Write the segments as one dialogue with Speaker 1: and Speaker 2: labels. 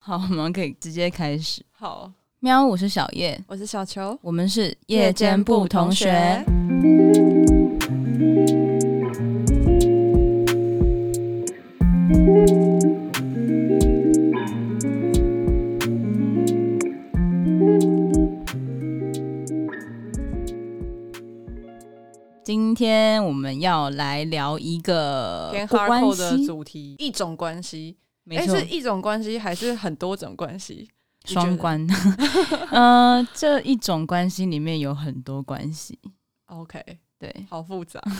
Speaker 1: 好，我们可以直接开始。
Speaker 2: 好，
Speaker 1: 喵，我是小叶，
Speaker 2: 我是小球，
Speaker 1: 我们是夜间部同学。今天我们要来聊一个
Speaker 2: 偏 hardcore 的主题，一种关系。哎，是一种关系还是很多种关系？
Speaker 1: 双关。呃，这一种关系里面有很多关系。
Speaker 2: OK，
Speaker 1: 对，
Speaker 2: 好复杂。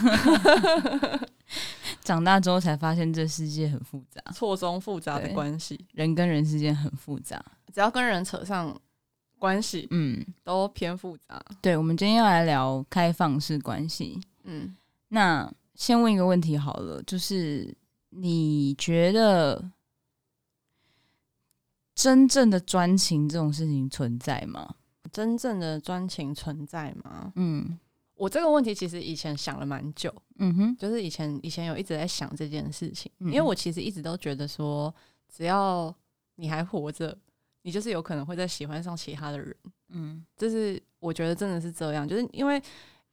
Speaker 1: 长大之后才发现这世界很复杂，
Speaker 2: 错综复杂的关系，
Speaker 1: 人跟人之间很复杂。
Speaker 2: 只要跟人扯上关系，嗯，都偏复杂。
Speaker 1: 对，我们今天要来聊开放式关系。嗯，那先问一个问题好了，就是你觉得？真正的专情这种事情存在吗？
Speaker 2: 真正的专情存在吗？嗯，我这个问题其实以前想了蛮久，嗯哼，就是以前以前有一直在想这件事情，嗯、因为我其实一直都觉得说，只要你还活着，你就是有可能会再喜欢上其他的人，嗯，就是我觉得真的是这样，就是因为。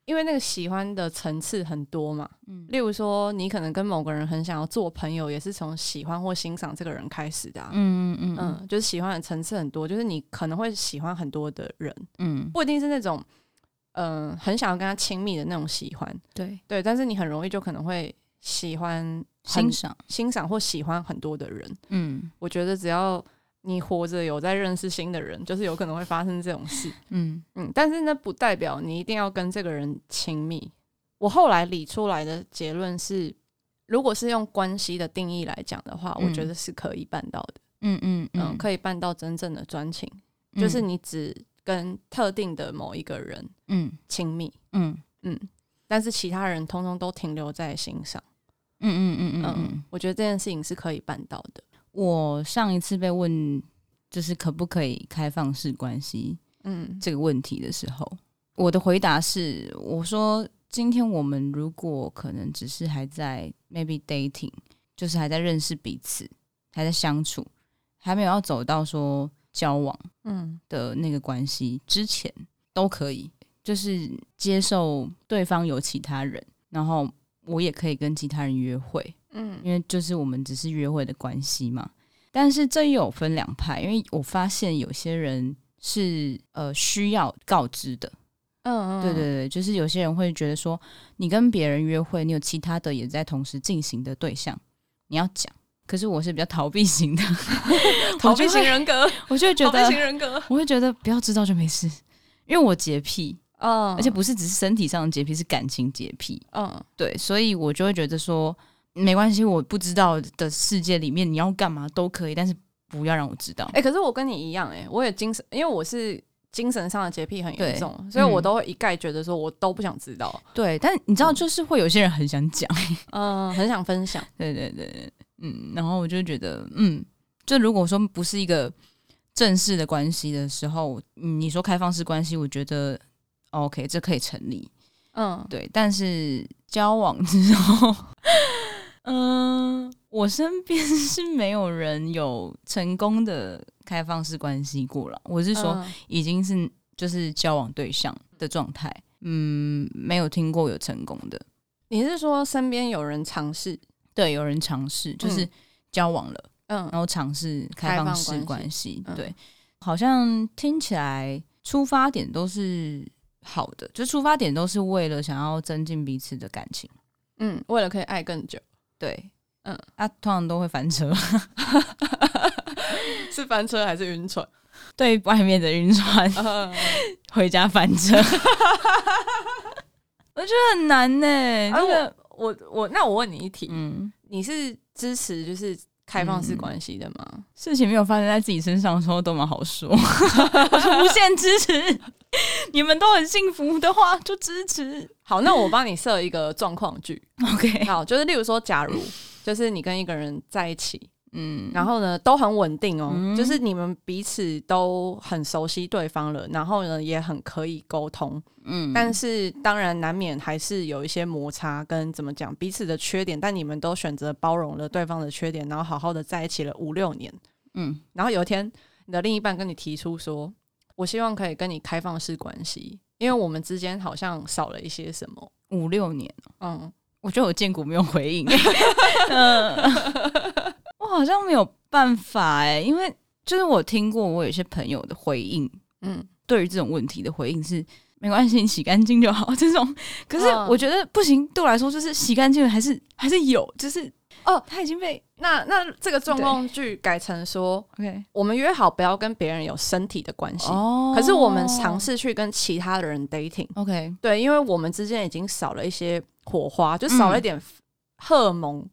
Speaker 2: 因为那个喜欢的层次很多嘛，嗯，例如说你可能跟某个人很想要做朋友，也是从喜欢或欣赏这个人开始的，啊，嗯嗯嗯，嗯，就是喜欢的层次很多，就是你可能会喜欢很多的人，嗯，不一定是那种，嗯、呃，很想要跟他亲密的那种喜欢，
Speaker 1: 对。
Speaker 2: 对，但是你很容易就可能会喜欢
Speaker 1: 欣赏。
Speaker 2: 欣赏或喜欢很多的人，嗯，我觉得只要。你活着有在认识新的人，就是有可能会发生这种事。嗯嗯，但是那不代表你一定要跟这个人亲密。我后来理出来的结论是，如果是用关系的定义来讲的话，嗯、我觉得是可以办到的。嗯嗯嗯，嗯，可以办到真正的专情，嗯、就是你只跟特定的某一个人嗯亲密嗯嗯，但是其他人通通都停留在心上。嗯嗯嗯嗯嗯，我觉得这件事情是可以办到的。
Speaker 1: 我上一次被问就是可不可以开放式关系，嗯，这个问题的时候，我的回答是，我说今天我们如果可能只是还在 maybe dating，就是还在认识彼此，还在相处，还没有要走到说交往，嗯的那个关系之前，都可以，就是接受对方有其他人，然后我也可以跟其他人约会。嗯，因为就是我们只是约会的关系嘛，但是这又有分两派，因为我发现有些人是呃需要告知的，嗯嗯，对对对，就是有些人会觉得说，你跟别人约会，你有其他的也在同时进行的对象，你要讲。可是我是比较逃避型的，
Speaker 2: 逃避型人格，
Speaker 1: 我就会觉得，
Speaker 2: 逃避型人格，
Speaker 1: 我会觉得不要知道就没事，因为我洁癖，嗯，而且不是只是身体上的洁癖，是感情洁癖，嗯，对，所以我就会觉得说。没关系，我不知道的世界里面你要干嘛都可以，但是不要让我知道。
Speaker 2: 哎、欸，可是我跟你一样、欸，哎，我也精神，因为我是精神上的洁癖很严重，所以我都会一概觉得说我都不想知道。
Speaker 1: 对，但你知道，就是会有些人很想讲，
Speaker 2: 嗯，很想分享。
Speaker 1: 对对对，嗯，然后我就觉得，嗯，就如果说不是一个正式的关系的时候，你说开放式关系，我觉得 OK，这可以成立。嗯，对，但是交往之后。嗯，我身边 是没有人有成功的开放式关系过了。我是说，已经是就是交往对象的状态。嗯，没有听过有成功的。
Speaker 2: 你是说身边有人尝试？
Speaker 1: 对，有人尝试，就是交往了，嗯，然后尝试开放式关系。对，好像听起来出发点都是好的，就出发点都是为了想要增进彼此的感情。
Speaker 2: 嗯，为了可以爱更久。
Speaker 1: 对，嗯，啊，通常都会翻车，
Speaker 2: 是翻车还是晕船？
Speaker 1: 对，外面的晕船，嗯、回家翻车，我觉得很难呢。
Speaker 2: 欸、那个，我我那我问你一题，嗯，你是支持就是开放式关系的吗？
Speaker 1: 嗯、事情没有发生在自己身上的时候都蛮好说，我是无限支持。你们都很幸福的话，就支持。
Speaker 2: 好，那我帮你设一个状况剧。
Speaker 1: OK，
Speaker 2: 好，就是例如说，假如就是你跟一个人在一起，嗯，然后呢都很稳定哦，嗯、就是你们彼此都很熟悉对方了，然后呢也很可以沟通，嗯，但是当然难免还是有一些摩擦跟怎么讲彼此的缺点，但你们都选择包容了对方的缺点，然后好好的在一起了五六年。嗯，然后有一天你的另一半跟你提出说，我希望可以跟你开放式关系，因为我们之间好像少了一些什么。
Speaker 1: 五六年，嗯，我觉得我见过没有回应，嗯，我好像没有办法哎，因为就是我听过我有些朋友的回应，嗯，对于这种问题的回应是没关系，你洗干净就好这种，可是我觉得不行，对我来说就是洗干净还是还是有，就是。哦，他已经被
Speaker 2: 那那这个状况剧改成说，OK，我们约好不要跟别人有身体的关系，哦，可是我们尝试去跟其他的人 dating，OK，对，因为我们之间已经少了一些火花，就少了一点荷尔蒙。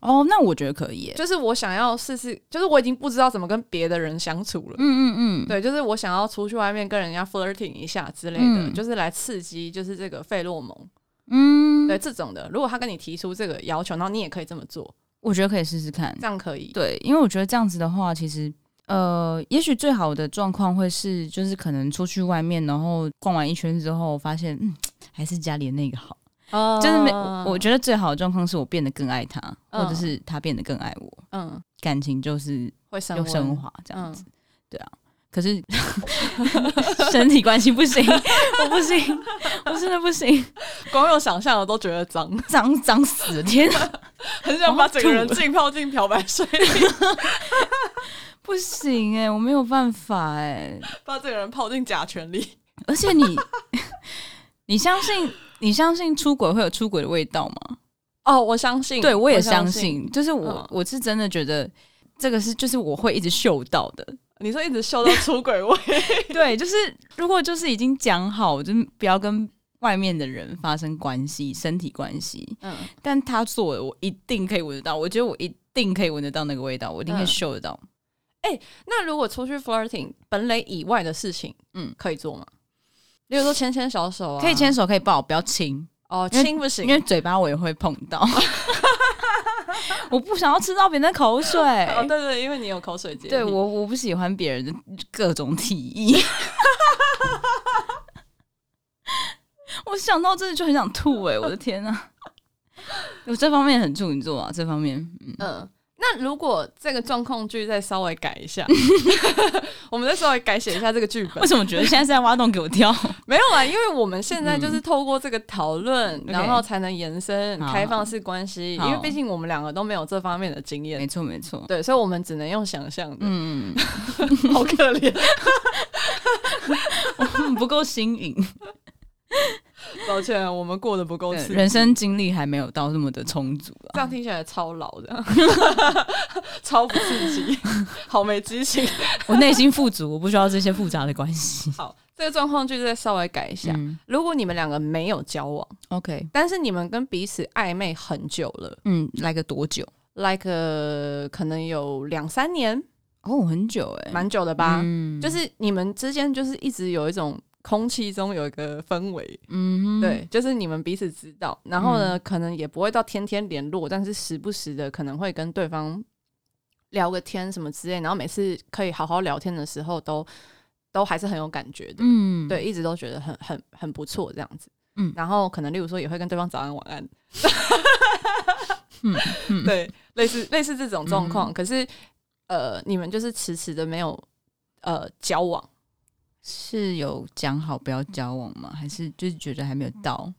Speaker 1: 哦，那我觉得可以，
Speaker 2: 就是我想要试试，就是我已经不知道怎么跟别的人相处了，嗯嗯嗯，对，就是我想要出去外面跟人家 flirting 一下之类的，就是来刺激，就是这个费洛蒙。嗯，对这种的，如果他跟你提出这个要求，然后你也可以这么做，
Speaker 1: 我觉得可以试试看，
Speaker 2: 这样可以。
Speaker 1: 对，因为我觉得这样子的话，其实呃，也许最好的状况会是，就是可能出去外面，然后逛完一圈之后，发现嗯，还是家里的那个好，哦、就是没，我觉得最好的状况是我变得更爱他，哦、或者是他变得更爱我，嗯，感情就是会升华这样子，嗯、对啊。可是 身体关系不行，我不行，我真的不行。
Speaker 2: 光有想象的都觉得脏，
Speaker 1: 脏脏死了！天啊，
Speaker 2: 很想把整个人浸泡进漂白水里。
Speaker 1: 不行哎、欸，我没有办法哎、欸，
Speaker 2: 把这个人泡进甲醛里。
Speaker 1: 而且你，你相信你相信出轨会有出轨的味道吗？
Speaker 2: 哦，我相信，
Speaker 1: 对我也相信。相信就是我，嗯、我是真的觉得这个是，就是我会一直嗅到的。
Speaker 2: 你说一直嗅到出轨味，
Speaker 1: 对，就是如果就是已经讲好，就不要跟外面的人发生关系，身体关系。嗯，但他做的，我一定可以闻得到。我觉得我一定可以闻得到那个味道，我一定可以嗅得到。
Speaker 2: 哎、嗯欸，那如果出去 flirting 本垒以外的事情，嗯，可以做吗？比如说牵牵小手啊，
Speaker 1: 可以牵手，可以抱，不要亲
Speaker 2: 哦，亲不行，
Speaker 1: 因为嘴巴我也会碰到。我不想要吃到别人的口水。
Speaker 2: 哦，对对，因为你有口水结。
Speaker 1: 对我，我不喜欢别人的各种体液。我想到这里就很想吐哎！我的天啊！我这方面很处女座啊，这方面，嗯。嗯
Speaker 2: 那如果这个状况剧再稍微改一下，我们再稍微改写一下这个剧本。
Speaker 1: 为什么觉得现在是在挖洞给我跳？
Speaker 2: 没有啊，因为我们现在就是透过这个讨论，嗯、然后才能延伸开放式关系。因为毕竟我们两个都没有这方面的经验。
Speaker 1: 没错，没错。
Speaker 2: 对，所以我们只能用想象的。嗯，好可怜，
Speaker 1: 我们不够新颖。
Speaker 2: 抱歉，我们过得不够刺激，
Speaker 1: 人生经历还没有到那么的充足啊。
Speaker 2: 这样听起来超老的，超不刺激，好没激情。
Speaker 1: 我内心富足，我不需要这些复杂的关系。
Speaker 2: 好，这个状况就再稍微改一下。嗯、如果你们两个没有交往
Speaker 1: ，OK，
Speaker 2: 但是你们跟彼此暧昧很久了，
Speaker 1: 嗯，来个多久
Speaker 2: ？Like 可能有两三年
Speaker 1: 哦，很久哎、欸，
Speaker 2: 蛮久的吧？嗯，就是你们之间就是一直有一种。空气中有一个氛围，嗯哼，对，就是你们彼此知道，然后呢，嗯、可能也不会到天天联络，但是时不时的可能会跟对方聊个天什么之类，然后每次可以好好聊天的时候都，都都还是很有感觉的，嗯，对，一直都觉得很很很不错这样子，嗯，然后可能例如说也会跟对方早安晚安，嗯，嗯。对，类似类似这种状况，嗯、可是呃，你们就是迟迟的没有呃交往。
Speaker 1: 是有讲好不要交往吗？还是就是觉得还没有到？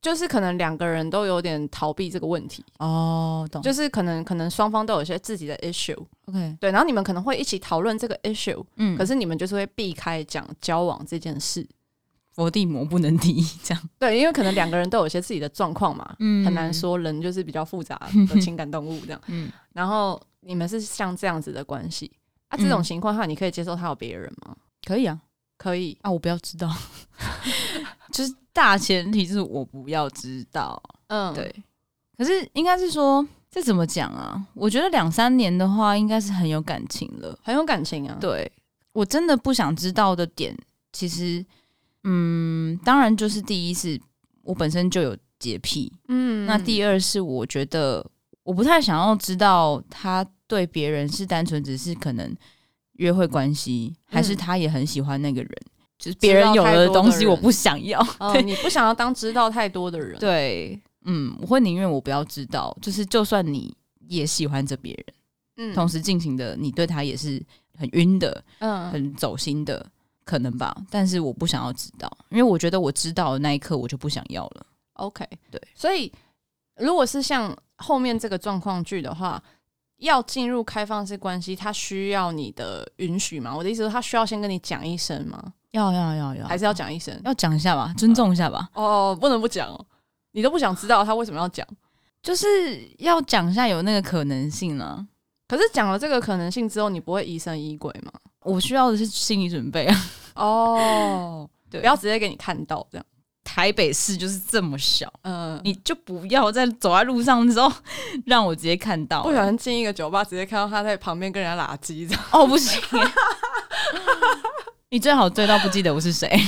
Speaker 2: 就是可能两个人都有点逃避这个问题
Speaker 1: 哦，懂。
Speaker 2: 就是可能可能双方都有些自己的 issue，OK，对。然后你们可能会一起讨论这个 issue，嗯，可是你们就是会避开讲交往这件事，
Speaker 1: 佛地魔不能提这样。
Speaker 2: 对，因为可能两个人都有些自己的状况嘛，嗯，很难说，人就是比较复杂的 情感动物这样，嗯。然后你们是像这样子的关系啊？这种情况下，你可以接受他有别人吗？
Speaker 1: 可以啊。
Speaker 2: 可以
Speaker 1: 啊，我不要知道，就是大前提是我不要知道，嗯，对。可是应该是说，这怎么讲啊？我觉得两三年的话，应该是很有感情了，
Speaker 2: 很有感情啊。
Speaker 1: 对，我真的不想知道的点，其实，嗯，当然就是第一是我本身就有洁癖，嗯，那第二是我觉得我不太想要知道他对别人是单纯只是可能。约会关系，还是他也很喜欢那个人，嗯、就是别人有的东西我不想要。
Speaker 2: 对、哦，你不想要当知道太多的人。
Speaker 1: 对，嗯，我会宁愿我不要知道，就是就算你也喜欢着别人，嗯，同时进行的，你对他也是很晕的，嗯，很走心的，可能吧。但是我不想要知道，因为我觉得我知道的那一刻，我就不想要了。
Speaker 2: OK，
Speaker 1: 对。
Speaker 2: 所以如果是像后面这个状况剧的话，要进入开放式关系，他需要你的允许吗？我的意思是，他需要先跟你讲一声吗？
Speaker 1: 要要要要，
Speaker 2: 还是要讲一声？
Speaker 1: 要讲一下吧，尊重一下吧。
Speaker 2: 哦，不能不讲哦。你都不想知道他为什么要讲，
Speaker 1: 就是要讲一下有那个可能性呢。
Speaker 2: 可是讲了这个可能性之后，你不会疑神疑鬼吗？
Speaker 1: 我需要的是心理准备啊。
Speaker 2: 哦，对，不要直接给你看到这样。
Speaker 1: 台北市就是这么小，嗯，你就不要在走在路上的时候让我直接看到。
Speaker 2: 不小心进一个酒吧，直接看到他在旁边跟人家拉鸡这样。
Speaker 1: 哦，不行，你最好醉到不记得我是谁。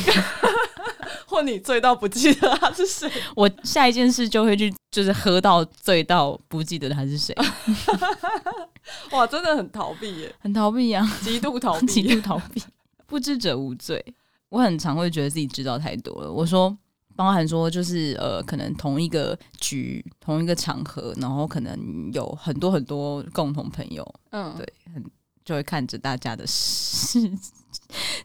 Speaker 2: 或你醉到不记得他是谁，
Speaker 1: 我下一件事就会去，就是喝到醉到不记得他是谁。
Speaker 2: 哇，真的很逃避耶，
Speaker 1: 很逃避啊，
Speaker 2: 极度逃避，
Speaker 1: 极度逃避。不知者无罪，我很常会觉得自己知道太多了。我说，包含说，就是呃，可能同一个局、同一个场合，然后可能有很多很多共同朋友，嗯，对，很就会看着大家的事。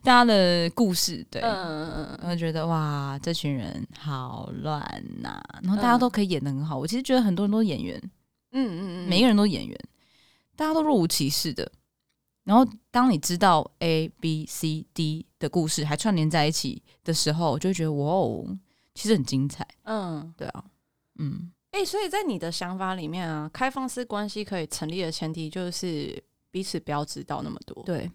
Speaker 1: 大家的故事，对，嗯嗯嗯，我觉得哇，这群人好乱呐、啊，然后大家都可以演的很好。我其实觉得很多人都是演员，嗯嗯嗯，每个人都演员，大家都若无其事的。然后当你知道 A B C D 的故事还串联在一起的时候，我就会觉得哇哦，其实很精彩。嗯，对啊，
Speaker 2: 嗯，哎、欸，所以在你的想法里面啊，开放式关系可以成立的前提就是彼此不要知道那么多，
Speaker 1: 对。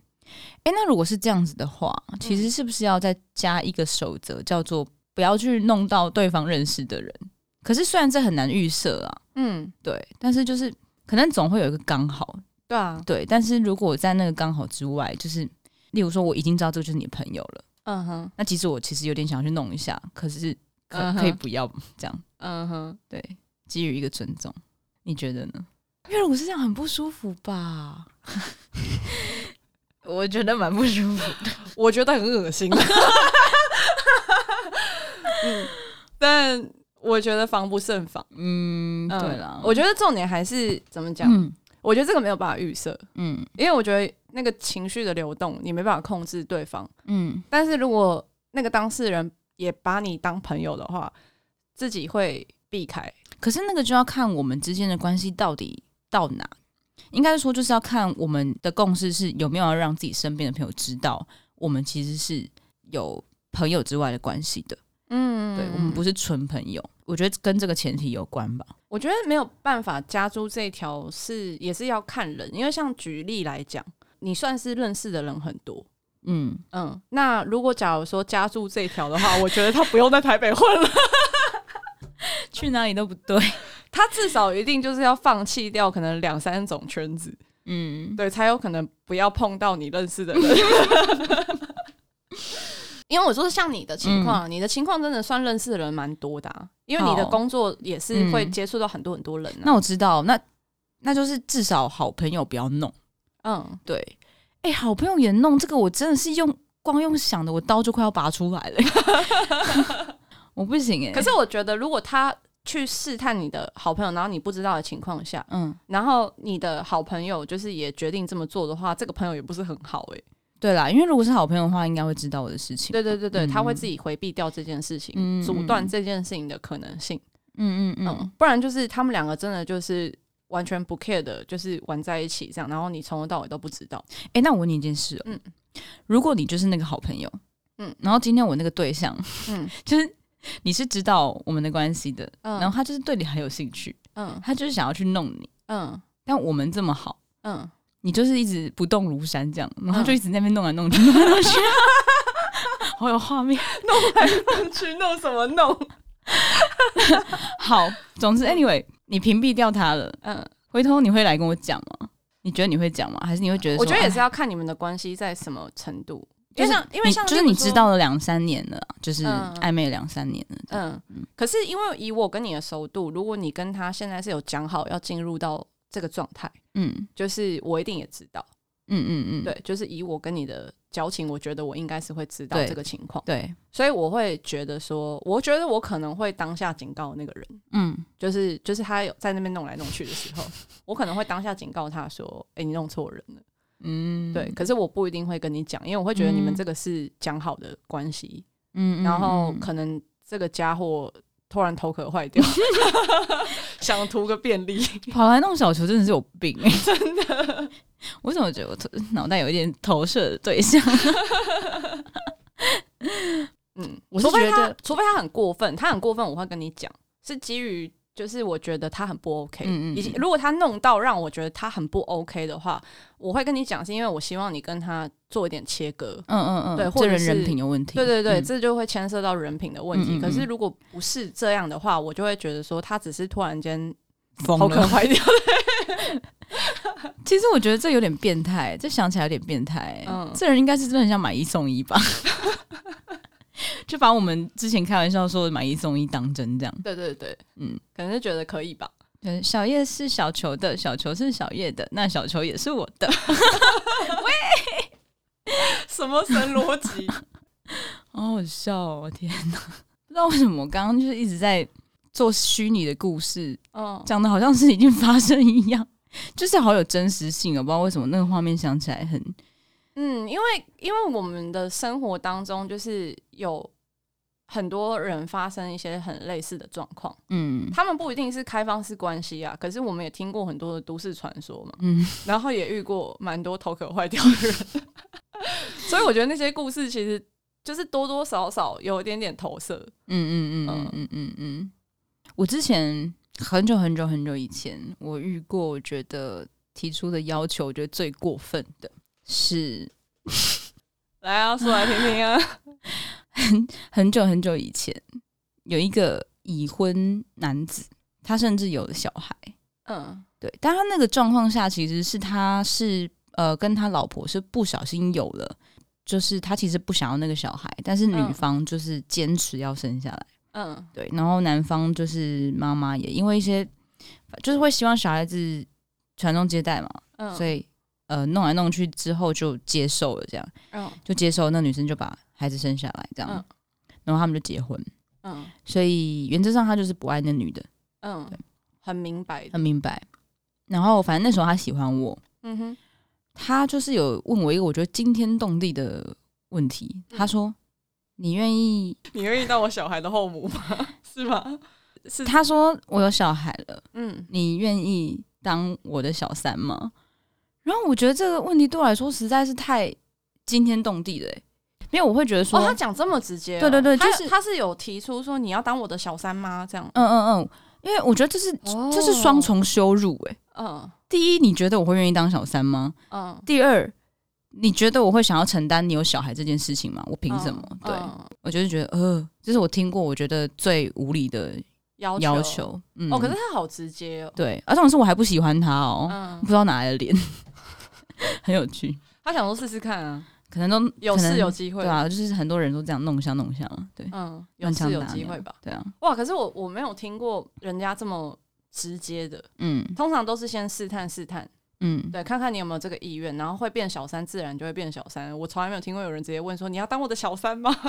Speaker 1: 哎，那如果是这样子的话，其实是不是要再加一个守则，叫做不要去弄到对方认识的人？可是虽然这很难预设啊，嗯，对，但是就是可能总会有一个刚好，
Speaker 2: 对啊，
Speaker 1: 对。但是如果在那个刚好之外，就是例如说我已经知道这个就是你朋友了，嗯哼，那其实我其实有点想去弄一下，可是可可以不要这样，嗯哼，对，基于一个尊重，你觉得呢？因为如果是这样很不舒服吧。我觉得蛮不舒服的，
Speaker 2: 我觉得很恶心。嗯，但我觉得防不胜防。嗯，对了，我觉得重点还是怎么讲？嗯，我觉得这个没有办法预设。嗯，因为我觉得那个情绪的流动，你没办法控制对方。嗯，但是如果那个当事人也把你当朋友的话，自己会避开。
Speaker 1: 可是那个就要看我们之间的关系到底到哪。应该说，就是要看我们的共识是有没有要让自己身边的朋友知道，我们其实是有朋友之外的关系的。嗯，对，我们不是纯朋友。我觉得跟这个前提有关吧。
Speaker 2: 我觉得没有办法加诸这条是也是要看人，因为像举例来讲，你算是认识的人很多。嗯嗯，那如果假如说加住这一条的话，我觉得他不用在台北混了。
Speaker 1: 去哪里都不对，
Speaker 2: 他至少一定就是要放弃掉可能两三种圈子，嗯，对，才有可能不要碰到你认识的人。因为我说像你的情况，嗯、你的情况真的算认识的人蛮多的，啊，因为你的工作也是会接触到很多很多人，啊嗯。
Speaker 1: 那我知道，那那就是至少好朋友不要弄。嗯，对。哎、欸，好朋友也弄这个，我真的是用光用想的，我刀就快要拔出来了。我不行哎、欸，
Speaker 2: 可是我觉得，如果他去试探你的好朋友，然后你不知道的情况下，嗯，然后你的好朋友就是也决定这么做的话，这个朋友也不是很好哎、欸。
Speaker 1: 对啦，因为如果是好朋友的话，应该会知道我的事情。
Speaker 2: 对对对对，嗯、他会自己回避掉这件事情，嗯、阻断这件事情的可能性。嗯嗯嗯，嗯，不然就是他们两个真的就是完全不 care 的，就是玩在一起这样，然后你从头到尾都不知道。
Speaker 1: 哎、欸，那我问你一件事、喔，嗯，如果你就是那个好朋友，嗯，然后今天我那个对象，嗯，就是。你是知道我们的关系的，嗯，然后他就是对你很有兴趣，嗯，他就是想要去弄你，嗯，但我们这么好，嗯，你就是一直不动如山这样，然后就一直在那边弄来弄去，弄来弄去，好有画面，
Speaker 2: 弄来弄去，弄什么弄？
Speaker 1: 好，总之，anyway，你屏蔽掉他了，嗯，回头你会来跟我讲吗？你觉得你会讲吗？还是你会觉得？
Speaker 2: 我觉得也是要看你们的关系在什么程度。因为像，因为像，
Speaker 1: 就是你知道了两三年了，就是暧昧两三年了。嗯，
Speaker 2: 嗯，可是因为以我跟你的熟度，如果你跟他现在是有讲好要进入到这个状态，嗯，就是我一定也知道。嗯嗯嗯，对，就是以我跟你的交情，我觉得我应该是会知道这个情况。
Speaker 1: 对，
Speaker 2: 所以我会觉得说，我觉得我可能会当下警告那个人。嗯，就是就是他有在那边弄来弄去的时候，我可能会当下警告他说：“哎、欸，你弄错人了。”嗯，对。可是我不一定会跟你讲，因为我会觉得你们这个是讲好的关系。嗯，然后可能这个家伙。突然头壳坏掉，想图个便利，
Speaker 1: 跑来弄小球真的是有病哎、欸！真的，我怎么觉得我脑袋有一点投射的对象？
Speaker 2: 嗯，我是觉得，除非他很过分，他很过分，我会跟你讲，是基于。就是我觉得他很不 OK，以及如果他弄到让我觉得他很不 OK 的话，我会跟你讲，是因为我希望你跟他做一点切割。嗯嗯嗯，对，或者是
Speaker 1: 人品有问题。
Speaker 2: 对对对，这就会牵涉到人品的问题。可是如果不是这样的话，我就会觉得说他只是突然间头壳坏掉。
Speaker 1: 其实我觉得这有点变态，这想起来有点变态。嗯，这人应该是真的很想买一送一吧。就把我们之前开玩笑说的买一送一当真，这样。
Speaker 2: 对对对，嗯，可能是觉得可以吧。
Speaker 1: 对，小叶是小球的，小球是小叶的，那小球也是我的。喂，
Speaker 2: 什么神逻辑？
Speaker 1: 好好笑哦！我天哪，不知道为什么我刚刚就是一直在做虚拟的故事，嗯，讲的好像是已经发生一样，就是好有真实性哦。不知道为什么那个画面想起来很。
Speaker 2: 嗯，因为因为我们的生活当中就是有很多人发生一些很类似的状况，嗯，他们不一定是开放式关系啊，可是我们也听过很多的都市传说嘛，嗯，然后也遇过蛮多头壳坏掉的人，所以我觉得那些故事其实就是多多少少有一点点投射，嗯嗯嗯嗯嗯嗯嗯。
Speaker 1: 我之前很久很久很久以前，我遇过，我觉得提出的要求，我觉得最过分的。是，
Speaker 2: 来啊，说来听听啊。
Speaker 1: 很很久很久以前，有一个已婚男子，他甚至有了小孩。嗯，对，但他那个状况下，其实是他是呃跟他老婆是不小心有了，就是他其实不想要那个小孩，但是女方就是坚持要生下来。嗯，对，然后男方就是妈妈也因为一些，就是会希望小孩子传宗接代嘛，嗯，所以。呃，弄来弄去之后就接受了，这样，嗯，就接受那女生就把孩子生下来，这样，嗯，然后他们就结婚，嗯，所以原则上他就是不爱那女的，
Speaker 2: 嗯，很明白，
Speaker 1: 很明白。然后反正那时候他喜欢我，嗯哼，他就是有问我一个我觉得惊天动地的问题，他说：“你愿意，
Speaker 2: 你愿意当我小孩的后母吗？是吗？”
Speaker 1: 是，他说：“我有小孩了，嗯，你愿意当我的小三吗？”然后我觉得这个问题对我来说实在是太惊天动地了，因为我会觉得说，
Speaker 2: 哦，他讲这么直接，
Speaker 1: 对对对，就是
Speaker 2: 他是有提出说你要当我的小三吗？这样，
Speaker 1: 嗯嗯嗯，因为我觉得这是这是双重羞辱，哎，嗯，第一，你觉得我会愿意当小三吗？嗯，第二，你觉得我会想要承担你有小孩这件事情吗？我凭什么？对，我就是觉得，呃，这是我听过我觉得最无理的要求，要求，
Speaker 2: 嗯，哦，可是他好直接哦，
Speaker 1: 对，而且是我还不喜欢他哦，嗯，不知道哪来的脸。很有趣，
Speaker 2: 他想说试试看啊，
Speaker 1: 可能都
Speaker 2: 有是有机会，
Speaker 1: 对啊，就是很多人都这样弄下弄像，对，
Speaker 2: 嗯，有是有机会吧，
Speaker 1: 对啊，
Speaker 2: 哇，可是我我没有听过人家这么直接的，嗯，通常都是先试探试探，嗯，对，看看你有没有这个意愿，然后会变小三，自然就会变小三。我从来没有听过有人直接问说你要当我的小三吗？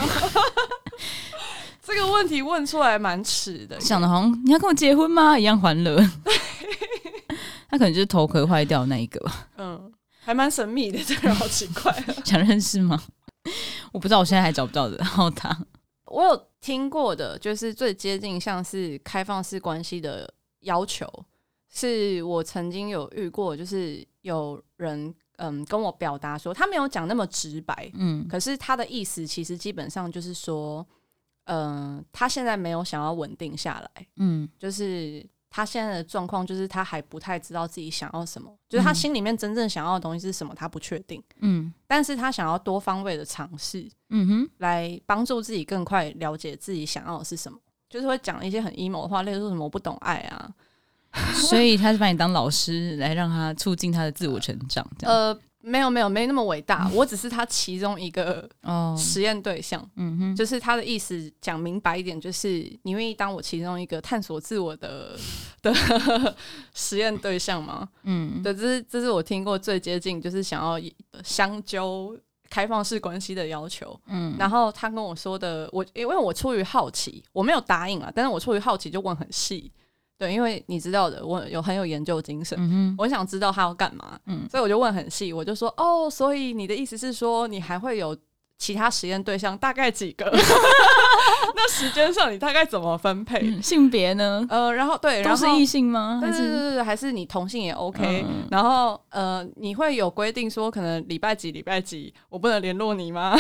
Speaker 2: 这个问题问出来蛮耻的，
Speaker 1: 想的好像你要跟我结婚吗？一样欢乐，他可能就是头壳坏掉那一个吧，嗯。
Speaker 2: 还蛮神秘的，这个人好奇怪。
Speaker 1: 想认识吗？我不知道，我现在还找不到的。然后他，
Speaker 2: 我有听过的，就是最接近像是开放式关系的要求，是我曾经有遇过，就是有人嗯跟我表达说，他没有讲那么直白，嗯，可是他的意思其实基本上就是说，嗯，他现在没有想要稳定下来，嗯，就是。他现在的状况就是他还不太知道自己想要什么，就是他心里面真正想要的东西是什么，他不确定。嗯，但是他想要多方位的尝试，嗯哼，来帮助自己更快了解自己想要的是什么。就是会讲一些很 emo 的话，例如说什么我不懂爱啊，
Speaker 1: 所以他是把你当老师来让他促进他的自我成长，这样。
Speaker 2: 呃。没有没有没那么伟大，我只是他其中一个实验对象。嗯哼，就是他的意思讲明白一点，就是你愿意当我其中一个探索自我的 的实验对象吗？嗯，对，这是这是我听过最接近，就是想要相交开放式关系的要求，嗯，然后他跟我说的，我因为我出于好奇，我没有答应啊，但是我出于好奇就问很细，对，因为你知道的，我有很有研究精神，我想知道他要干嘛，嗯，所以我就问很细，我就说，哦，所以你的意思是说，你还会有其他实验对象，大概几个？那时间上你大概怎么分配？
Speaker 1: 嗯、性别呢？
Speaker 2: 呃，然后对，
Speaker 1: 然后是异性吗？
Speaker 2: 但是对对对，还是你同性也 OK？、嗯、然后呃，你会有规定说，可能礼拜几礼拜几我不能联络你吗？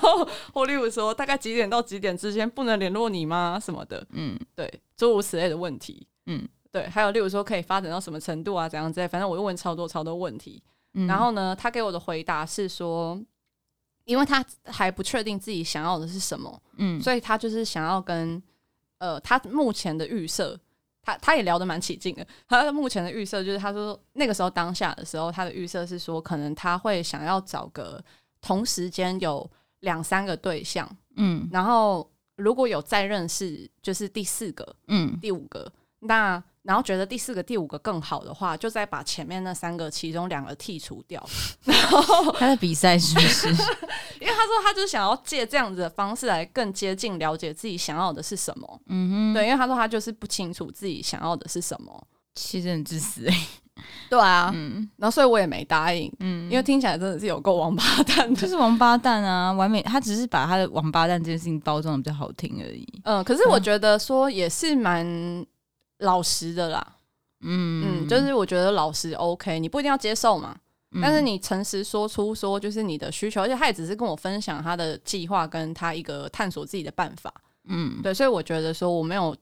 Speaker 2: 或例如说，大概几点到几点之间不能联络你吗？什么的？嗯，对，诸如此类的问题。嗯，对，还有例如说，可以发展到什么程度啊？怎样之类？反正我又问超多超多问题。嗯、然后呢，他给我的回答是说。因为他还不确定自己想要的是什么，嗯，所以他就是想要跟，呃，他目前的预设，他他也聊得蛮起劲的。他目前的预设就是，他说那个时候当下的时候，他的预设是说，可能他会想要找个同时间有两三个对象，嗯，然后如果有再认识，就是第四个，嗯，第五个，那。然后觉得第四个、第五个更好的话，就再把前面那三个其中两个剔除掉。然后
Speaker 1: 他的比赛是不是？
Speaker 2: 因为他说他就是想要借这样子的方式来更接近了解自己想要的是什么。嗯哼，对，因为他说他就是不清楚自己想要的是什么，
Speaker 1: 其实很自私哎。
Speaker 2: 对啊，嗯，然后所以我也没答应，嗯，因为听起来真的是有够王八蛋的，
Speaker 1: 就是王八蛋啊，完美，他只是把他的王八蛋这件事情包装的比较好听而已。
Speaker 2: 嗯，可是我觉得说也是蛮。老实的啦，嗯。嗯，就是我觉得老实 OK，你不一定要接受嘛，嗯、但是你诚实说出说就是你的需求，而且他也只是跟我分享他的计划跟他一个探索自己的办法，嗯，对，所以我觉得说我没有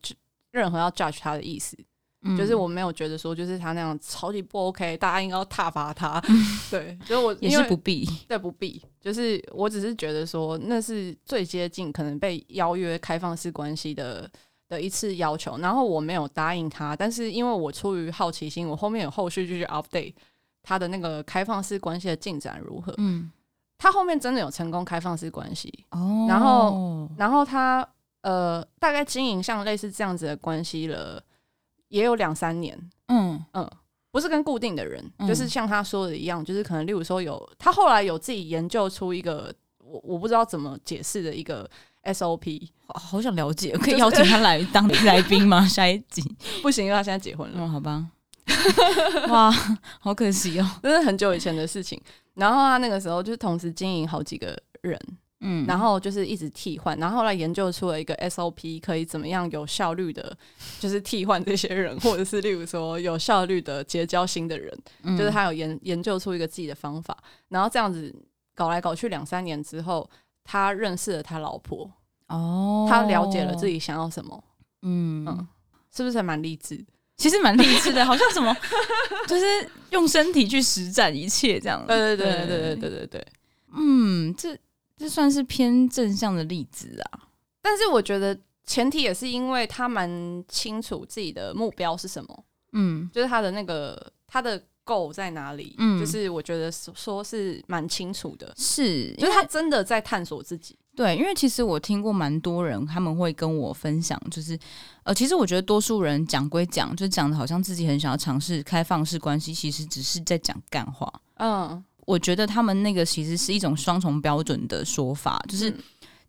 Speaker 2: 任何要 judge 他的意思，嗯、就是我没有觉得说就是他那样超级不 OK，大家应该要挞伐他，嗯、对，所以我
Speaker 1: 也是不必，
Speaker 2: 对，不必，就是我只是觉得说那是最接近可能被邀约开放式关系的。的一次要求，然后我没有答应他，但是因为我出于好奇心，我后面有后续就是 update 他的那个开放式关系的进展如何。嗯，他后面真的有成功开放式关系哦，然后然后他呃大概经营像类似这样子的关系了，也有两三年。嗯嗯，不是跟固定的人，嗯、就是像他说的一样，就是可能例如说有他后来有自己研究出一个我我不知道怎么解释的一个。SOP，
Speaker 1: 好，好想了解，可以邀请他来当来宾吗？下一集
Speaker 2: 不行，因为他现在结婚了。
Speaker 1: 嗯，好吧。哇，好可惜哦，
Speaker 2: 这是很久以前的事情。然后他那个时候就是同时经营好几个人，嗯，然后就是一直替换，然后后来研究出了一个 SOP，可以怎么样有效率的，就是替换这些人，或者是例如说有效率的结交新的人，嗯、就是他有研研究出一个自己的方法，然后这样子搞来搞去两三年之后。他认识了他老婆哦，他了解了自己想要什么，嗯，嗯，是不是还蛮励志？
Speaker 1: 其实蛮励志的，好像什么，就是用身体去实战一切这样。
Speaker 2: 对对对对对对对对，
Speaker 1: 嗯，这这算是偏正向的例子啊。
Speaker 2: 但是我觉得前提也是因为他蛮清楚自己的目标是什么，嗯，就是他的那个他的。够在哪里？嗯，就是我觉得说是蛮清楚的，
Speaker 1: 是，
Speaker 2: 就是他真的在探索自己。
Speaker 1: 对，因为其实我听过蛮多人，他们会跟我分享，就是呃，其实我觉得多数人讲归讲，就讲的好像自己很想要尝试开放式关系，其实只是在讲干话。嗯，我觉得他们那个其实是一种双重标准的说法，就是。嗯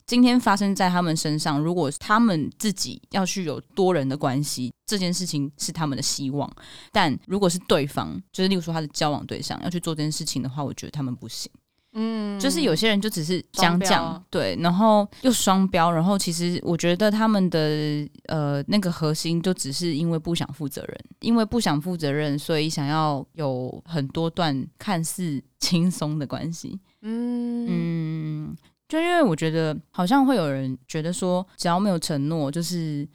Speaker 1: 今天发生在他们身上，如果他们自己要去有多人的关系，这件事情是他们的希望。但如果是对方，就是例如说他的交往对象要去做这件事情的话，我觉得他们不行。嗯，就是有些人就只是讲讲，对，然后又双标，然后其实我觉得他们的呃那个核心就只是因为不想负责任，因为不想负责任，所以想要有很多段看似轻松的关系。嗯嗯。就因为我觉得，好像会有人觉得说，只要没有承诺，就是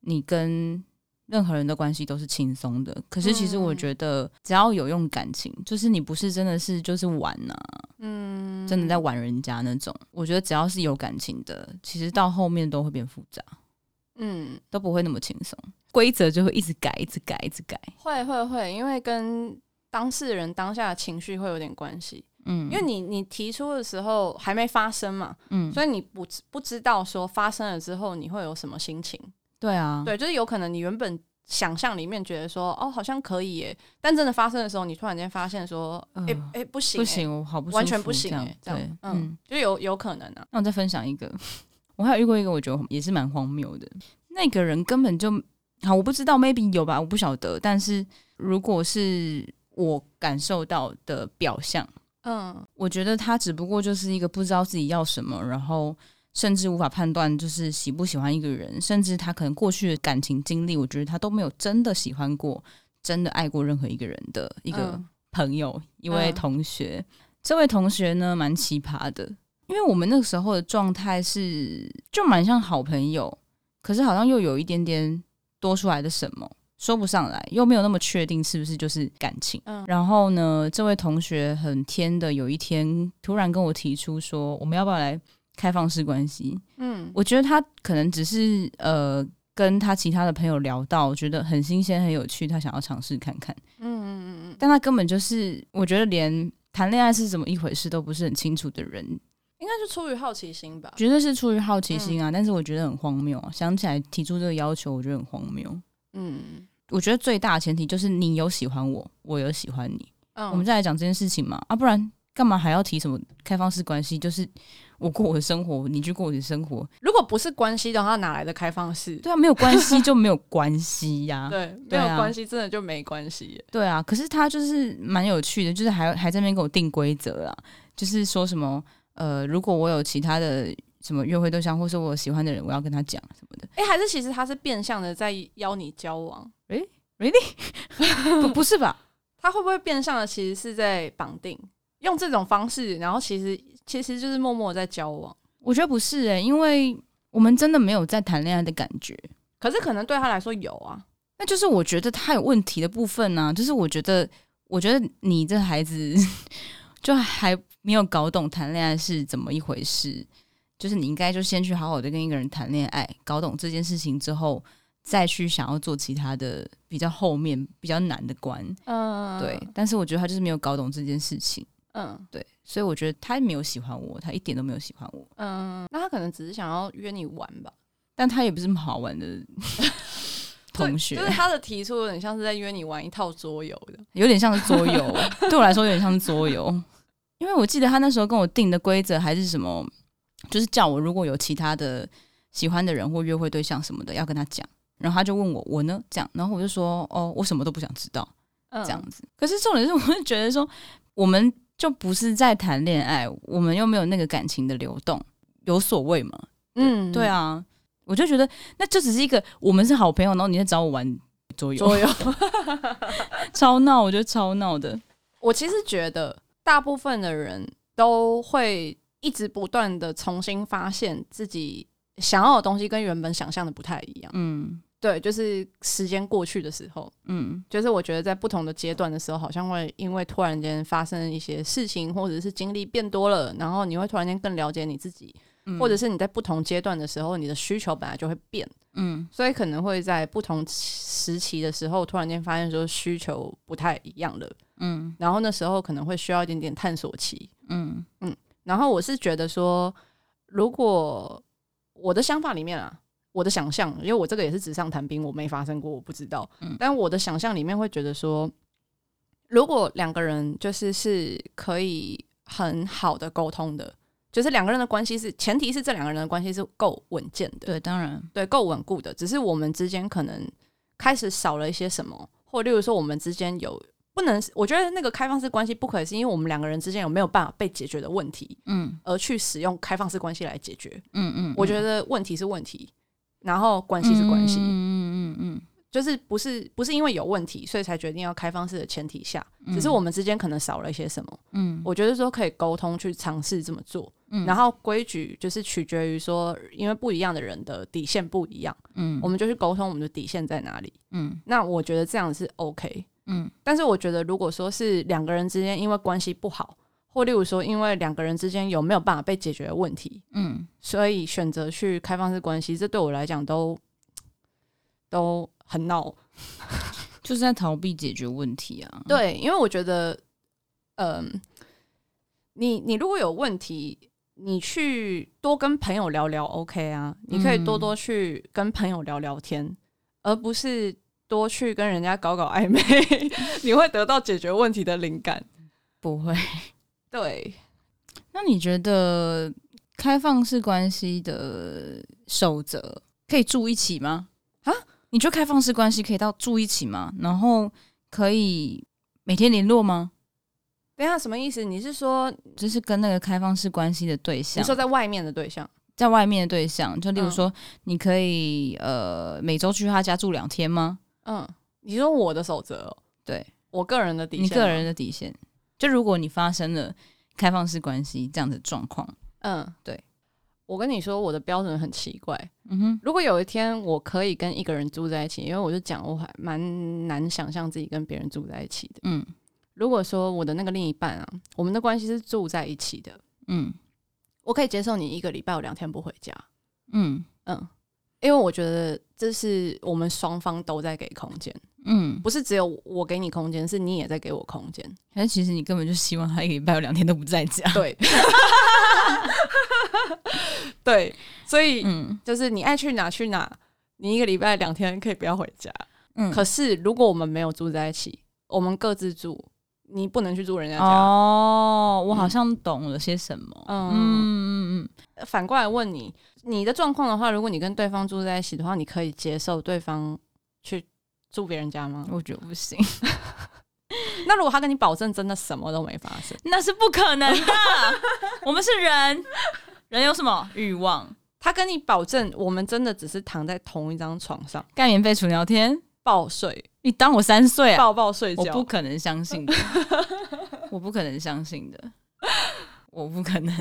Speaker 1: 你跟任何人的关系都是轻松的。可是其实我觉得，只要有用感情，就是你不是真的是就是玩呐、啊，嗯，真的在玩人家那种。我觉得只要是有感情的，其实到后面都会变复杂，嗯，都不会那么轻松。规则就会一直改，一直改，一直改。
Speaker 2: 会会会，因为跟当事人当下的情绪会有点关系。嗯，因为你你提出的时候还没发生嘛，嗯，所以你不不知道说发生了之后你会有什么心情。
Speaker 1: 对啊，
Speaker 2: 对，就是有可能你原本想象里面觉得说哦，好像可以耶，但真的发生的时候，你突然间发现说，哎、呃、哎、欸欸，不行，
Speaker 1: 不行，我好不
Speaker 2: 完全不行，这样，
Speaker 1: 对，
Speaker 2: 嗯，就有有可能啊。
Speaker 1: 那我再分享一个，我还有遇过一个，我觉得也是蛮荒谬的。那个人根本就好，我不知道，maybe 有吧，我不晓得。但是如果是我感受到的表象，嗯，我觉得他只不过就是一个不知道自己要什么，然后。甚至无法判断，就是喜不喜欢一个人，甚至他可能过去的感情经历，我觉得他都没有真的喜欢过，真的爱过任何一个人的一个朋友，嗯、一位同学。嗯、这位同学呢，蛮奇葩的，因为我们那个时候的状态是就蛮像好朋友，可是好像又有一点点多出来的什么，说不上来，又没有那么确定是不是就是感情。嗯、然后呢，这位同学很天的，有一天突然跟我提出说，我们要不要来？开放式关系，嗯，我觉得他可能只是呃跟他其他的朋友聊到，觉得很新鲜、很有趣，他想要尝试看看，嗯嗯嗯嗯，但他根本就是我觉得连谈恋爱是怎么一回事都不是很清楚的人，
Speaker 2: 应该是出于好奇心吧？
Speaker 1: 绝对是出于好奇心啊！嗯、但是我觉得很荒谬啊，想起来提出这个要求，我觉得很荒谬。嗯，我觉得最大的前提就是你有喜欢我，我有喜欢你，嗯，我们再来讲这件事情嘛，啊，不然干嘛还要提什么开放式关系？就是。我过我的生活，你去过我的生活。
Speaker 2: 如果不是关系的话，哪来的开放式？
Speaker 1: 对啊，没有关系就没有关系呀。
Speaker 2: 对，没有关系真的就没关系。
Speaker 1: 对啊，可是他就是蛮有趣的，就是还还在那边给我定规则啊，就是说什么呃，如果我有其他的什么约会对象，或是我喜欢的人，我要跟他讲什么的。
Speaker 2: 哎、欸，还是其实他是变相的在邀你交往？
Speaker 1: 哎、欸、，really？不不是吧？
Speaker 2: 他会不会变相的其实是在绑定，用这种方式，然后其实。其实就是默默在交往，
Speaker 1: 我觉得不是诶、欸，因为我们真的没有在谈恋爱的感觉。
Speaker 2: 可是可能对他来说有啊，
Speaker 1: 那就是我觉得他有问题的部分呢、啊。就是我觉得，我觉得你这孩子 就还没有搞懂谈恋爱是怎么一回事。就是你应该就先去好好的跟一个人谈恋爱，搞懂这件事情之后，再去想要做其他的比较后面比较难的关。嗯，对。但是我觉得他就是没有搞懂这件事情。嗯，对，所以我觉得他没有喜欢我，他一点都没有喜欢我。
Speaker 2: 嗯，那他可能只是想要约你玩吧，
Speaker 1: 但他也不是什么好玩的 同学。
Speaker 2: 就是他的提出有点像是在约你玩一套桌游的，
Speaker 1: 有点像是桌游，对我来说有点像是桌游。因为我记得他那时候跟我定的规则还是什么，就是叫我如果有其他的喜欢的人或约会对象什么的要跟他讲，然后他就问我我呢这样，然后我就说哦，我什么都不想知道，这样子。嗯、可是重点是，我会觉得说我们。就不是在谈恋爱，我们又没有那个感情的流动，有所谓吗？嗯，对啊，我就觉得那就只是一个我们是好朋友，然后你在找我玩桌游，桌游 超闹，我觉得超闹的。
Speaker 2: 我其实觉得大部分的人都会一直不断的重新发现自己想要的东西跟原本想象的不太一样。嗯。对，就是时间过去的时候，嗯，就是我觉得在不同的阶段的时候，好像会因为突然间发生一些事情，或者是经历变多了，然后你会突然间更了解你自己，嗯，或者是你在不同阶段的时候，你的需求本来就会变，嗯，所以可能会在不同时期的时候，突然间发现说需求不太一样了，嗯，然后那时候可能会需要一点点探索期，嗯。嗯，然后我是觉得说，如果我的想法里面啊。我的想象，因为我这个也是纸上谈兵，我没发生过，我不知道。嗯，但我的想象里面会觉得说，如果两个人就是是可以很好的沟通的，就是两个人的关系是前提是这两个人的关系是够稳健的。
Speaker 1: 对，当然，
Speaker 2: 对，够稳固的。只是我们之间可能开始少了一些什么，或例如说我们之间有不能，我觉得那个开放式关系不可以是因为我们两个人之间有没有办法被解决的问题，嗯，而去使用开放式关系来解决。嗯，嗯嗯，我觉得问题是问题。然后关系是关系，嗯嗯嗯嗯，就是不是不是因为有问题，所以才决定要开放式的前提下，只是我们之间可能少了一些什么，嗯，我觉得说可以沟通去尝试这么做，嗯，然后规矩就是取决于说，因为不一样的人的底线不一样，嗯，我们就去沟通我们的底线在哪里，嗯，那我觉得这样是 OK，嗯，但是我觉得如果说是两个人之间因为关系不好。或例如说，因为两个人之间有没有办法被解决的问题，嗯，所以选择去开放式关系，这对我来讲都都很闹，
Speaker 1: 就是在逃避解决问题啊。
Speaker 2: 对，因为我觉得，嗯、呃，你你如果有问题，你去多跟朋友聊聊，OK 啊，你可以多多去跟朋友聊聊天，嗯、而不是多去跟人家搞搞暧昧，你会得到解决问题的灵感？
Speaker 1: 不会。
Speaker 2: 对。
Speaker 1: 那你觉得开放式关系的守则可以住一起吗？啊？你觉得开放式关系可以到住一起吗？然后可以每天联络吗？
Speaker 2: 等一下，什么意思？你是说
Speaker 1: 就是跟那个开放式关系的对象？
Speaker 2: 你说在外面的对象，
Speaker 1: 在外面的对象，就例如说，你可以、嗯、呃每周去他家住两天吗？
Speaker 2: 嗯，你说我的守则，
Speaker 1: 对。
Speaker 2: 我个人的底线，
Speaker 1: 你个人的底线，就如果你发生了开放式关系这样的状况，
Speaker 2: 嗯，对。我跟你说，我的标准很奇怪。嗯哼，如果有一天我可以跟一个人住在一起，因为我就讲我还蛮难想象自己跟别人住在一起的。嗯，如果说我的那个另一半啊，我们的关系是住在一起的，嗯，我可以接受你一个礼拜有两天不回家。嗯。嗯，因为我觉得这是我们双方都在给空间。嗯，不是只有我给你空间，是你也在给我空间。
Speaker 1: 但其实你根本就希望他一个礼拜有两天都不在家。
Speaker 2: 对。对，所以嗯，就是你爱去哪去哪，你一个礼拜两天可以不要回家。嗯，可是如果我们没有住在一起，我们各自住，你不能去住人家家。
Speaker 1: 哦，我好像懂了些什么。嗯嗯
Speaker 2: 嗯，反过来问你，你的状况的话，如果你跟对方住在一起的话，你可以接受对方去住别人家吗？
Speaker 1: 我觉得不行。
Speaker 2: 那如果他跟你保证真的什么都没发生，
Speaker 1: 那是不可能的。我们是人，人有什么欲望？
Speaker 2: 他跟你保证，我们真的只是躺在同一张床上，
Speaker 1: 盖棉被、纯聊天、
Speaker 2: 抱睡。
Speaker 1: 你当我三岁啊？
Speaker 2: 抱抱睡觉？
Speaker 1: 我不可能相信的，我不可能相信的，我不可能，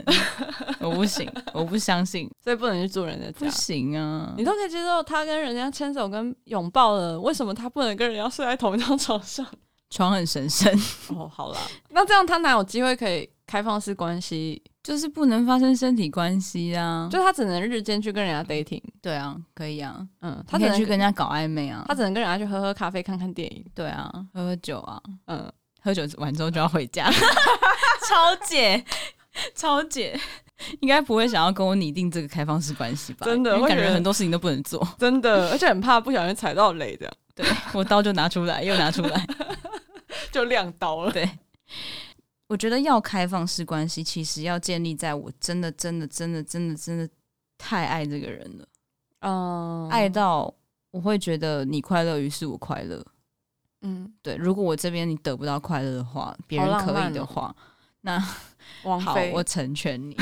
Speaker 1: 我不行，我不相信，
Speaker 2: 所以不能去住人家家。
Speaker 1: 不行啊！
Speaker 2: 你都可以接受他跟人家牵手跟拥抱了，为什么他不能跟人家睡在同一张床上？
Speaker 1: 床很神圣
Speaker 2: 哦，好啦，那这样他哪有机会可以开放式关系？
Speaker 1: 就是不能发生身体关系啊，
Speaker 2: 就他只能日间去跟人家 dating。
Speaker 1: 对啊，可以啊，嗯，他可以去跟人家搞暧昧啊，
Speaker 2: 他只能跟人家去喝喝咖啡、看看电影。
Speaker 1: 对啊，喝喝酒啊，嗯，喝酒完之后就要回家。超姐，超姐，应该不会想要跟我拟定这个开放式关系吧？
Speaker 2: 真的，
Speaker 1: 我感觉很多事情都不能做，
Speaker 2: 真的，而且很怕不小心踩到雷的。
Speaker 1: 对，我刀就拿出来，又拿出来。
Speaker 2: 就亮刀了。
Speaker 1: 对，我觉得要开放式关系，其实要建立在我真的、真的、真的、真的、真的太爱这个人了。嗯，爱到我会觉得你快乐，于是我快乐。嗯，对。如果我这边你得不到快乐的话，别人可以的话，那好，我成全你。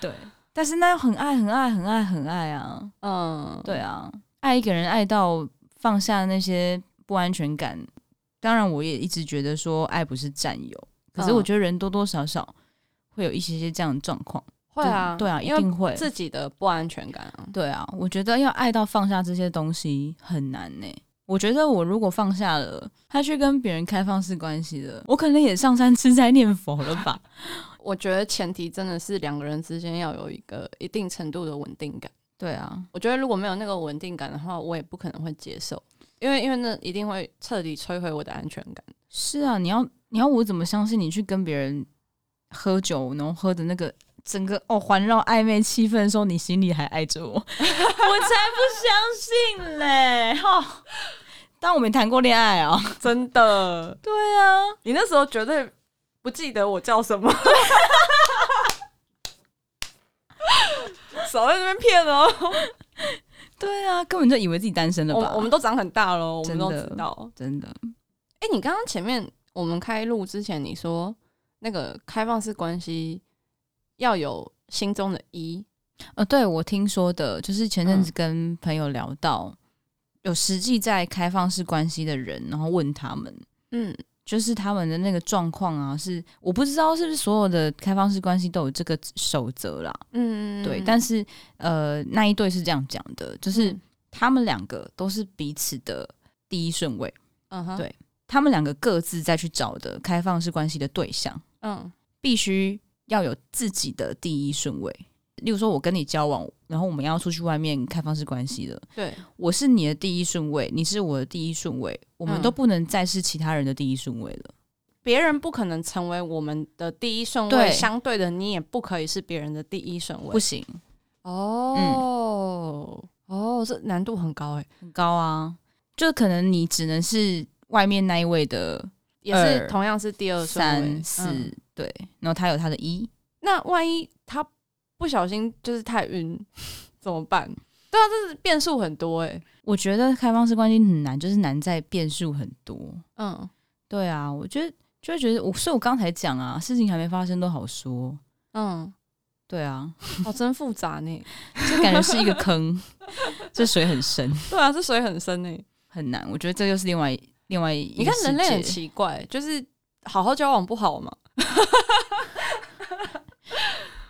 Speaker 1: 对，但是那又很爱、很爱、很爱、很爱啊。嗯，对啊，爱一个人爱到放下那些不安全感。当然，我也一直觉得说爱不是占有，可是我觉得人多多少少会有一些些这样的状况。
Speaker 2: 会啊，
Speaker 1: 对啊，一定会
Speaker 2: 自己的不安全感啊。
Speaker 1: 对啊，我觉得要爱到放下这些东西很难呢。我觉得我如果放下了，他去跟别人开放式关系了，我可能也上山吃斋念佛了吧。
Speaker 2: 我觉得前提真的是两个人之间要有一个一定程度的稳定感。
Speaker 1: 对啊，
Speaker 2: 我觉得如果没有那个稳定感的话，我也不可能会接受。因为因为那一定会彻底摧毁我的安全感。
Speaker 1: 是啊，你要你要我怎么相信你去跟别人喝酒，然后喝的那个整个哦环绕暧昧气氛的时候，你心里还爱着我？我才不相信嘞！哈、哦，当我没谈过恋爱啊、哦，
Speaker 2: 真的。
Speaker 1: 对啊，
Speaker 2: 你那时候绝对不记得我叫什么，少在那边骗哦。
Speaker 1: 对啊，根本就以为自己单身了吧？
Speaker 2: 我，我们都长很大了，我们都知道，
Speaker 1: 真的。
Speaker 2: 哎、欸，你刚刚前面我们开录之前，你说那个开放式关系要有心中的一，
Speaker 1: 呃，对，我听说的，就是前阵子跟朋友聊到，嗯、有实际在开放式关系的人，然后问他们，嗯。就是他们的那个状况啊，是我不知道是不是所有的开放式关系都有这个守则啦。嗯，对。但是呃，那一对是这样讲的，就是他们两个都是彼此的第一顺位。嗯哼，对，他们两个各自再去找的开放式关系的对象，嗯，必须要有自己的第一顺位。例如说，我跟你交往，然后我们要出去外面开放式关系了。
Speaker 2: 对，
Speaker 1: 我是你的第一顺位，你是我的第一顺位，我们都不能再是其他人的第一顺位了。
Speaker 2: 别人不可能成为我们的第一顺位，对。相对的，你也不可以是别人的第一顺位，
Speaker 1: 不行。
Speaker 2: 哦，嗯、哦，这难度很高诶，
Speaker 1: 很高啊。就可能你只能是外面那一位的，
Speaker 2: 也是同样是第二
Speaker 1: 三四、嗯、对，然后他有他的一，
Speaker 2: 那万一他不小心就是太晕 怎么办？对啊，这是变数很多哎、欸。
Speaker 1: 我觉得开放式关系很难，就是难在变数很多。嗯，对啊，我觉得就会觉得我，所以我刚才讲啊，事情还没发生都好说。嗯，对啊，
Speaker 2: 哦，真复杂呢，
Speaker 1: 就感觉是一个坑，这水很深。
Speaker 2: 对啊，这水很深呢，
Speaker 1: 很难。我觉得这又是另外另外一，
Speaker 2: 你看人类很奇怪，就是好好交往不好吗？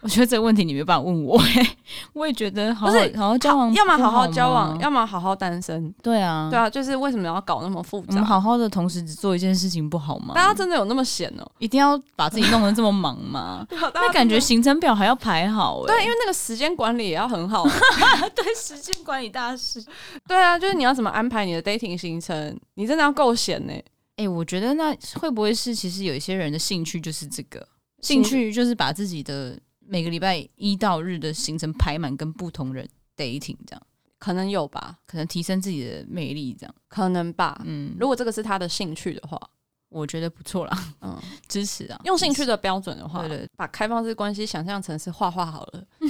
Speaker 1: 我觉得这个问题你没办法问我，我也觉得好好，好好交往，
Speaker 2: 要么好好交往，要么好好单身。
Speaker 1: 对啊，
Speaker 2: 对啊，就是为什么要搞那么复杂？我
Speaker 1: 们好好的同时只做一件事情不好吗？
Speaker 2: 大家真的有那么闲哦？
Speaker 1: 一定要把自己弄得这么忙吗？那感觉行程表还要排好，
Speaker 2: 对，因为那个时间管理也要很好。
Speaker 1: 对，时间管理大师。
Speaker 2: 对啊，就是你要怎么安排你的 dating 行程？你真的要够闲呢。
Speaker 1: 哎，我觉得那会不会是其实有一些人的兴趣就是这个兴趣，就是把自己的。每个礼拜一到日的行程排满，跟不同人 dating 这样，
Speaker 2: 可能有吧，
Speaker 1: 可能提升自己的魅力这样，
Speaker 2: 可能吧。嗯，如果这个是他的兴趣的话，
Speaker 1: 我觉得不错啦。嗯，支持啊。
Speaker 2: 用兴趣的标准的话，对对，把开放式关系想象成是画画好了。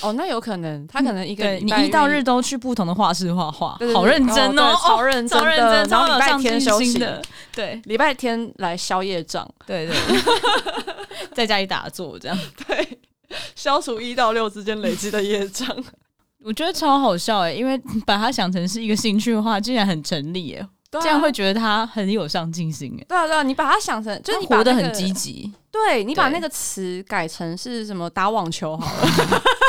Speaker 2: 哦，那有可能，他可能一个
Speaker 1: 你一到日都去不同的画室画画，好认真哦，
Speaker 2: 好认真，超认真，然后礼拜天休息。
Speaker 1: 的，对，
Speaker 2: 礼拜天来宵夜账，
Speaker 1: 对对，在家里打坐这样，
Speaker 2: 对，消除一到六之间累积的业障，
Speaker 1: 我觉得超好笑哎，因为把它想成是一个兴趣的话，竟然很成立哎，这样会觉得他很有上进心哎，
Speaker 2: 对啊对啊，你把它想成就是你
Speaker 1: 活得很积极，
Speaker 2: 对你把那个词改成是什么打网球好了。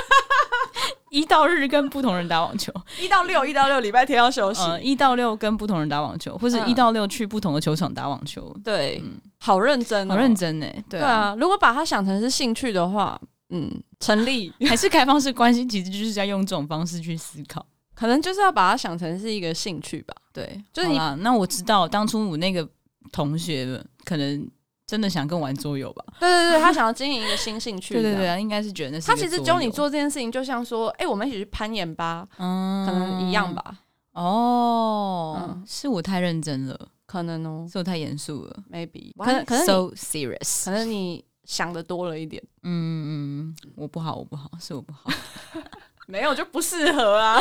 Speaker 1: 一到日跟不同人打网球，
Speaker 2: 一到六一到六礼拜天要休息，
Speaker 1: 嗯，一到六跟不同人打网球，或者一到六去不同的球场打网球。
Speaker 2: 对，嗯，好认真，
Speaker 1: 好认真呢。对啊，
Speaker 2: 如果把它想成是兴趣的话，嗯，成立
Speaker 1: 还是开放式关系，其实就是在用这种方式去思考，
Speaker 2: 可能就是要把它想成是一个兴趣吧。
Speaker 1: 对，就是你。那我知道当初我那个同学可能。真的想跟我玩桌游吧？
Speaker 2: 对对对，他想要经营一个新兴趣。
Speaker 1: 对对对啊，应该是觉得那是。
Speaker 2: 他其实教你做这件事情，就像说，哎、欸，我们一起去攀岩吧，嗯，可能一样吧。
Speaker 1: 哦，嗯、是我太认真了，
Speaker 2: 可能哦，
Speaker 1: 是我太严肃了
Speaker 2: ，maybe，
Speaker 1: 可能可能 so serious，
Speaker 2: 可能你想的多了一点。
Speaker 1: 嗯嗯，我不好，我不好，是我不好。
Speaker 2: 没有就不适合啊，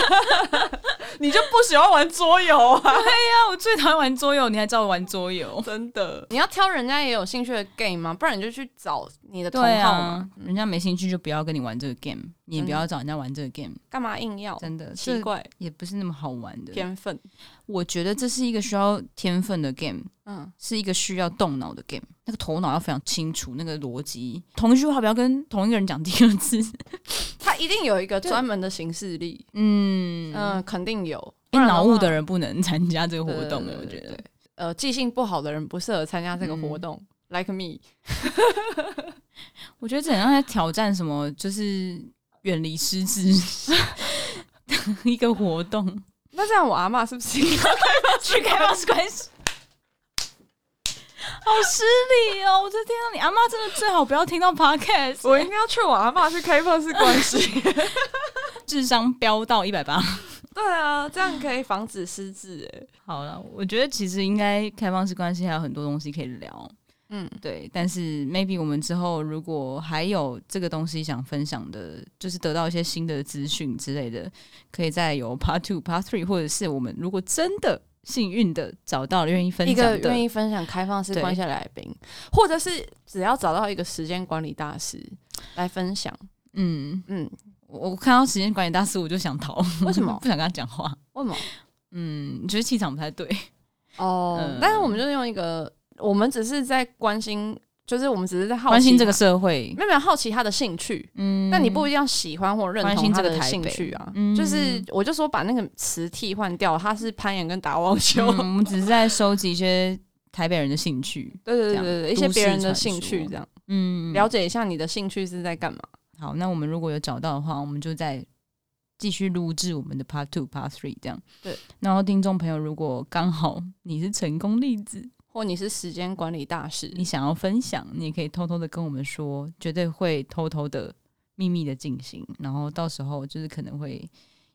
Speaker 2: 你就不喜欢玩桌游啊？对
Speaker 1: 呀，我最讨厌玩桌游，你还找我玩桌游？
Speaker 2: 真的？你要挑人家也有兴趣的 game 吗？不然你就去找你的同好嘛。
Speaker 1: 人家没兴趣就不要跟你玩这个 game，你也不要找人家玩这个 game。
Speaker 2: 干嘛硬要？
Speaker 1: 真的
Speaker 2: 奇怪，
Speaker 1: 也不是那么好玩的。
Speaker 2: 天分，
Speaker 1: 我觉得这是一个需要天分的 game，嗯，是一个需要动脑的 game。那个头脑要非常清楚，那个逻辑，同一句话不要跟同一个人讲第二次。
Speaker 2: 他一定有一个专门的行事力，嗯嗯，肯定有。
Speaker 1: 脑雾的人不能参加这个活动，我觉得。
Speaker 2: 呃，记性不好的人不适合参加这个活动。嗯、Like me，
Speaker 1: 我觉得这好像在挑战什么，就是远离失智一个活动。
Speaker 2: 那这样，我阿嬷是不是应该
Speaker 1: 去开放式关系？好失礼哦！我的天啊，你阿妈真的最好不要听到 podcast。
Speaker 2: 我应该要劝我阿妈去开放式关系，
Speaker 1: 智商飙到一百八。
Speaker 2: 对啊，这样可以防止失智。哎，
Speaker 1: 好了，我觉得其实应该开放式关系还有很多东西可以聊。嗯，对。但是 maybe 我们之后如果还有这个东西想分享的，就是得到一些新的资讯之类的，可以再有 part two、part three，或者是我们如果真的。幸运的找到了愿意分享的
Speaker 2: 一个愿意分享开放式关系的来宾，或者是只要找到一个时间管理大师来分享。嗯
Speaker 1: 嗯，我我看到时间管理大师我就想逃，
Speaker 2: 为什么
Speaker 1: 不想跟他讲话？
Speaker 2: 为什么？
Speaker 1: 嗯，你觉得气场不太对
Speaker 2: 哦。嗯、但是我们就是用一个，我们只是在关心。就是我们只是在好奇
Speaker 1: 关心这个社会，
Speaker 2: 没有没有好奇他的兴趣，嗯，但你不一定要喜欢或认同他的兴趣啊。嗯，就是我就说把那个词替换掉，他是攀岩跟打网球，
Speaker 1: 嗯、我们只是在收集一些台北人的兴趣，
Speaker 2: 对对对对，一些别人的兴趣这样，嗯，了解一下你的兴趣是在干嘛。
Speaker 1: 好，那我们如果有找到的话，我们就再继续录制我们的 Part Two、Part Three 这样。对，然后听众朋友，如果刚好你是成功例子。
Speaker 2: 或你是时间管理大师，
Speaker 1: 你想要分享，你也可以偷偷的跟我们说，绝对会偷偷的秘密的进行，然后到时候就是可能会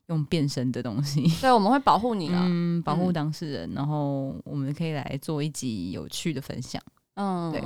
Speaker 1: 用变身的东西。
Speaker 2: 对，我们会保护你 啊，
Speaker 1: 嗯，保护当事人，嗯、然后我们可以来做一集有趣的分享。嗯，对。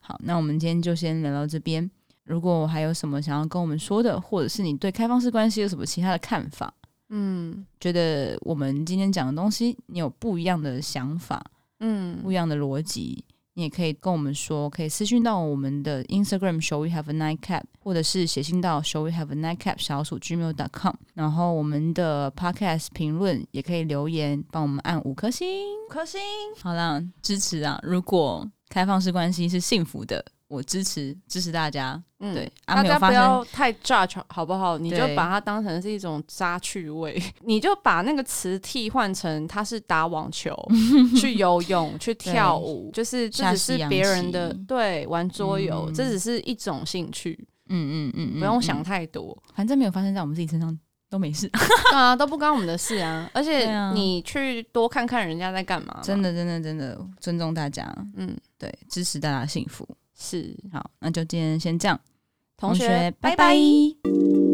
Speaker 1: 好，那我们今天就先聊到这边。如果还有什么想要跟我们说的，或者是你对开放式关系有什么其他的看法，嗯，觉得我们今天讲的东西你有不一样的想法，嗯，不一样的逻辑。你也可以跟我们说，可以私讯到我们的 Instagram show We Have a Nightcap，或者是写信到 show We Have a Nightcap 小鼠 gmail.com。然后我们的 Podcast 评论也可以留言，帮我们按五颗星，
Speaker 2: 五颗星。
Speaker 1: 好啦，支持啊！如果开放式关系是幸福的。我支持支持大家，嗯，对，
Speaker 2: 大家不要太 judge 好不好？你就把它当成是一种渣趣味，你就把那个词替换成他是打网球、去游泳、去跳舞，就是这只是别人的对玩桌游，这只是一种兴趣，嗯嗯嗯，不用想太多，
Speaker 1: 反正没有发生在我们自己身上都没事，
Speaker 2: 对啊，都不关我们的事啊。而且你去多看看人家在干嘛，
Speaker 1: 真的真的真的尊重大家，嗯，对，支持大家幸福。
Speaker 2: 是，
Speaker 1: 好，那就今天先这样，
Speaker 2: 同学，拜拜。拜拜。